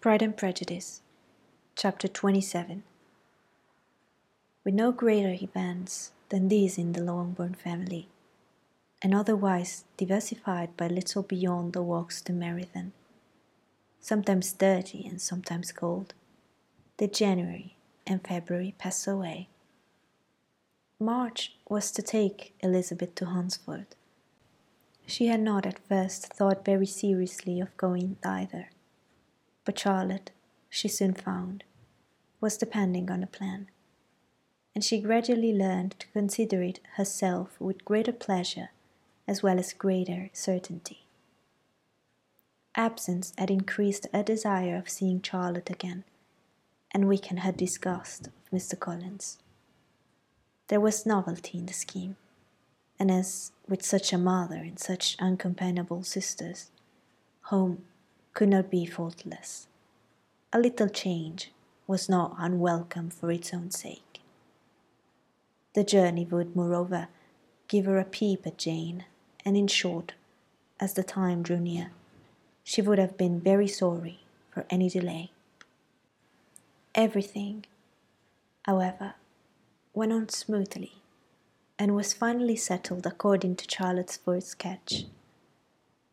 Pride and Prejudice, Chapter 27 With no greater events than these in the Longbourn family, and otherwise diversified by little beyond the walks to Meryton, sometimes dirty and sometimes cold, the January and February pass away. March was to take Elizabeth to Hunsford. She had not at first thought very seriously of going thither, but Charlotte, she soon found, was depending on a plan, and she gradually learned to consider it herself with greater pleasure as well as greater certainty. Absence had increased her desire of seeing Charlotte again, and weakened her disgust of Mr. Collins. There was novelty in the scheme, and as with such a mother and such uncompanionable sisters, home could not be faultless. A little change was not unwelcome for its own sake. The journey would, moreover, give her a peep at Jane, and in short, as the time drew near, she would have been very sorry for any delay. Everything, however, went on smoothly, and was finally settled according to Charlotte's first sketch.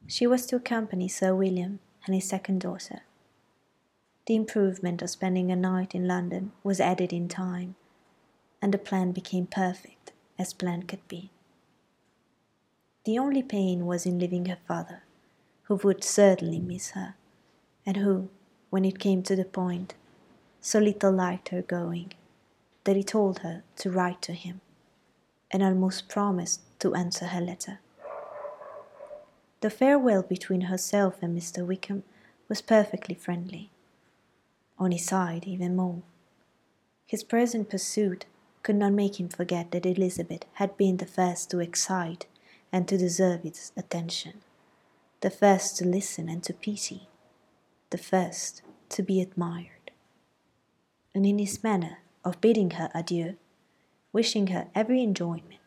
She was to accompany Sir William and his second daughter. The improvement of spending a night in London was added in time, and the plan became perfect as plan could be. The only pain was in leaving her father, who would certainly miss her, and who, when it came to the point, so little liked her going that he told her to write to him, and almost promised to answer her letter. The farewell between herself and Mr. Wickham was perfectly friendly. On his side, even more. His present pursuit could not make him forget that Elizabeth had been the first to excite and to deserve its attention, the first to listen and to pity, the first to be admired. And in his manner of bidding her adieu, wishing her every enjoyment,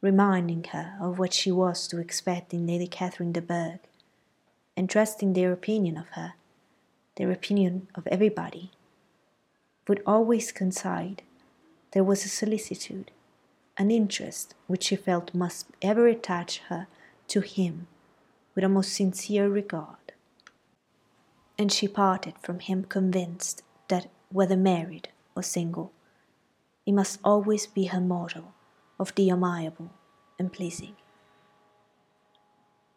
reminding her of what she was to expect in Lady Catherine de Bourgh, and trusting their opinion of her, their opinion of everybody, would always coincide. There was a solicitude, an interest which she felt must ever attach her to him with a most sincere regard. And she parted from him convinced that, whether married or single. He must always be her model of the amiable and pleasing.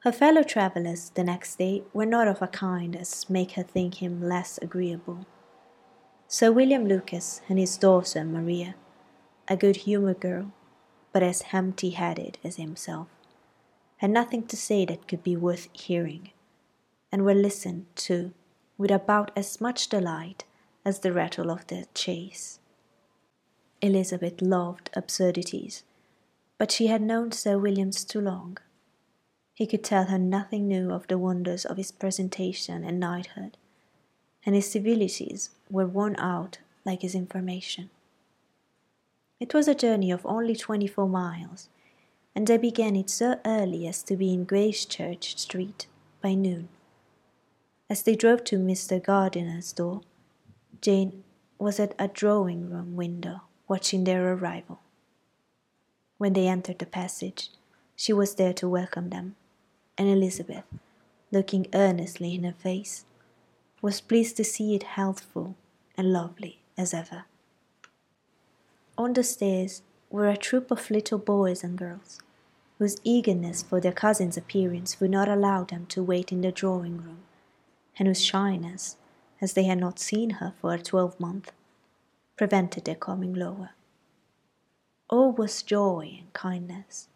Her fellow travellers the next day were not of a kind as make her think him less agreeable. Sir William Lucas and his daughter Maria, a good humoured girl, but as empty headed as himself, had nothing to say that could be worth hearing, and were listened to with about as much delight as the rattle of the chase. Elizabeth loved absurdities, but she had known Sir William's too long. He could tell her nothing new of the wonders of his presentation and knighthood, and his civilities were worn out like his information. It was a journey of only twenty four miles, and they began it so early as to be in Gracechurch Street by noon. As they drove to Mr. Gardiner's door, Jane was at a drawing room window watching their arrival. When they entered the passage, she was there to welcome them, and Elizabeth, looking earnestly in her face, was pleased to see it healthful and lovely as ever. On the stairs were a troop of little boys and girls, whose eagerness for their cousin's appearance would not allow them to wait in the drawing room, and whose shyness as they had not seen her for a twelvemonth, prevented their coming lower. All was joy and kindness.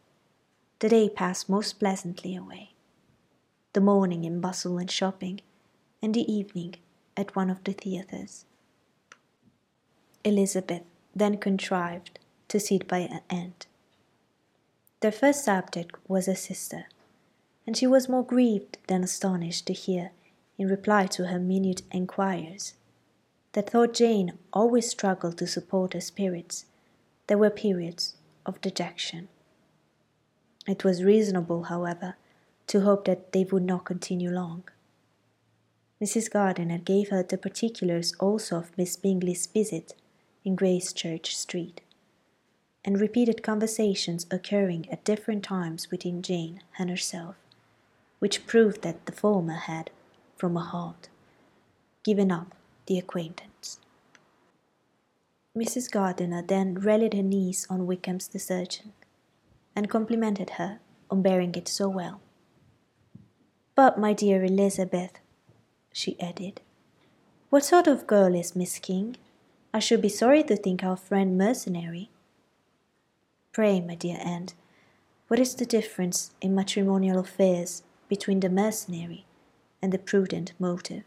The day passed most pleasantly away. The morning in bustle and shopping, and the evening at one of the theatres. Elizabeth then contrived to sit by her aunt. Their first subject was her sister, and she was more grieved than astonished to hear in reply to her minute enquiries, that though Jane always struggled to support her spirits, there were periods of dejection. It was reasonable, however, to hope that they would not continue long. Mrs. Gardiner gave her the particulars also of Miss Bingley's visit in Gracechurch Street, and repeated conversations occurring at different times between Jane and herself, which proved that the former had, from a heart, given up the acquaintance. Mrs. Gardiner then rallied her niece on Wickham's desertion, and complimented her on bearing it so well. But, my dear Elizabeth, she added, what sort of girl is Miss King? I should be sorry to think our friend mercenary. Pray, my dear aunt, what is the difference in matrimonial affairs between the mercenary and the prudent motive?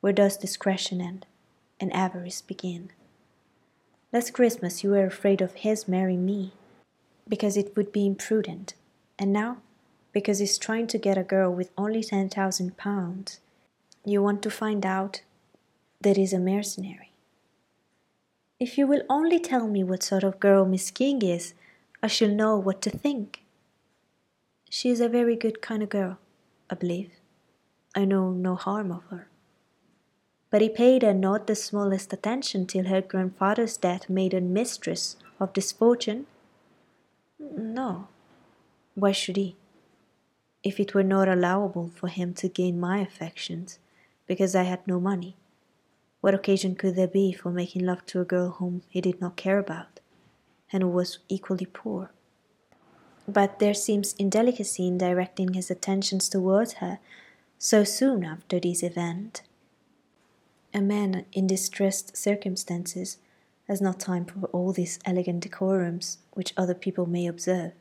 Where does discretion end and avarice begin? Last Christmas you were afraid of his marrying me because it would be imprudent, and now, because he's trying to get a girl with only ten thousand pounds, you want to find out that he's a mercenary. If you will only tell me what sort of girl Miss King is, I shall know what to think. She is a very good kind of girl, I believe. I know no harm of her but he paid her not the smallest attention till her grandfather's death made her mistress of this fortune? No. Why should he? If it were not allowable for him to gain my affections because I had no money, what occasion could there be for making love to a girl whom he did not care about, and who was equally poor? But there seems indelicacy in directing his attentions towards her so soon after this event. A man in distressed circumstances has not time for all these elegant decorums which other people may observe.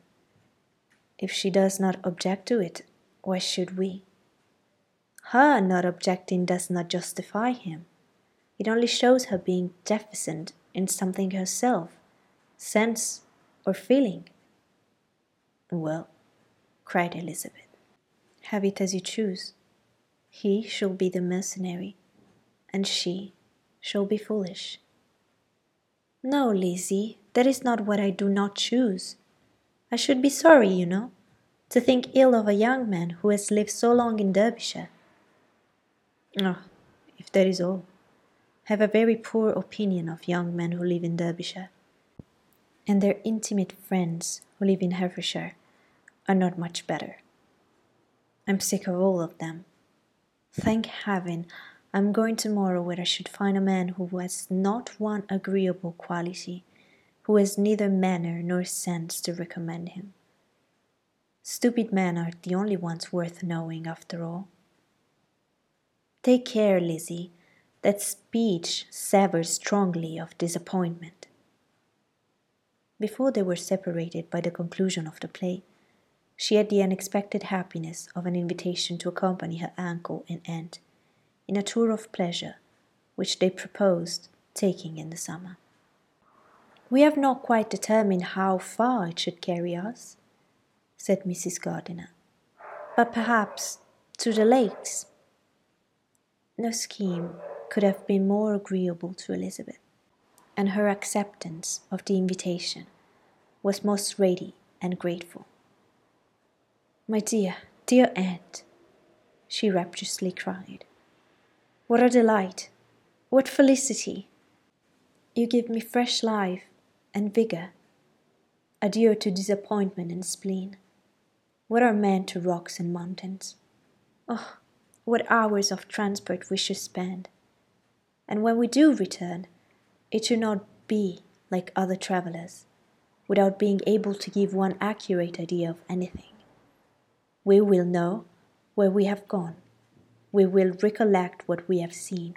If she does not object to it, why should we? Her not objecting does not justify him. It only shows her being deficient in something herself, sense or feeling. Well, cried Elizabeth, have it as you choose. He shall be the mercenary and she shall be foolish. No, Lizzie, that is not what I do not choose. I should be sorry, you know, to think ill of a young man who has lived so long in Derbyshire. Ah, oh, if that is all. I have a very poor opinion of young men who live in Derbyshire, and their intimate friends who live in Hertfordshire are not much better. I'm sick of all of them. Thank heaven I'm going tomorrow where I should find a man who has not one agreeable quality, who has neither manner nor sense to recommend him. Stupid men are the only ones worth knowing, after all. Take care, Lizzie, that speech savors strongly of disappointment. Before they were separated by the conclusion of the play, she had the unexpected happiness of an invitation to accompany her uncle and aunt in a tour of pleasure which they proposed taking in the summer. We have not quite determined how far it should carry us, said Mrs. Gardiner, but perhaps to the lakes. No scheme could have been more agreeable to Elizabeth, and her acceptance of the invitation was most ready and grateful. My dear, dear aunt, she rapturously cried, what a delight! What felicity! You give me fresh life and vigour. Adieu to disappointment and spleen. What are men to rocks and mountains? Oh, what hours of transport we should spend! And when we do return, it should not be like other travellers, without being able to give one accurate idea of anything. We will know where we have gone we will recollect what we have seen.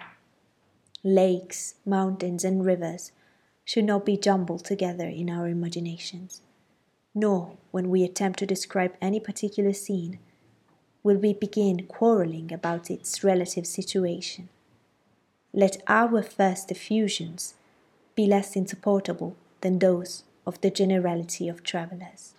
Lakes, mountains, and rivers should not be jumbled together in our imaginations, nor, when we attempt to describe any particular scene, will we begin quarrelling about its relative situation. Let our first effusions be less insupportable than those of the generality of travellers.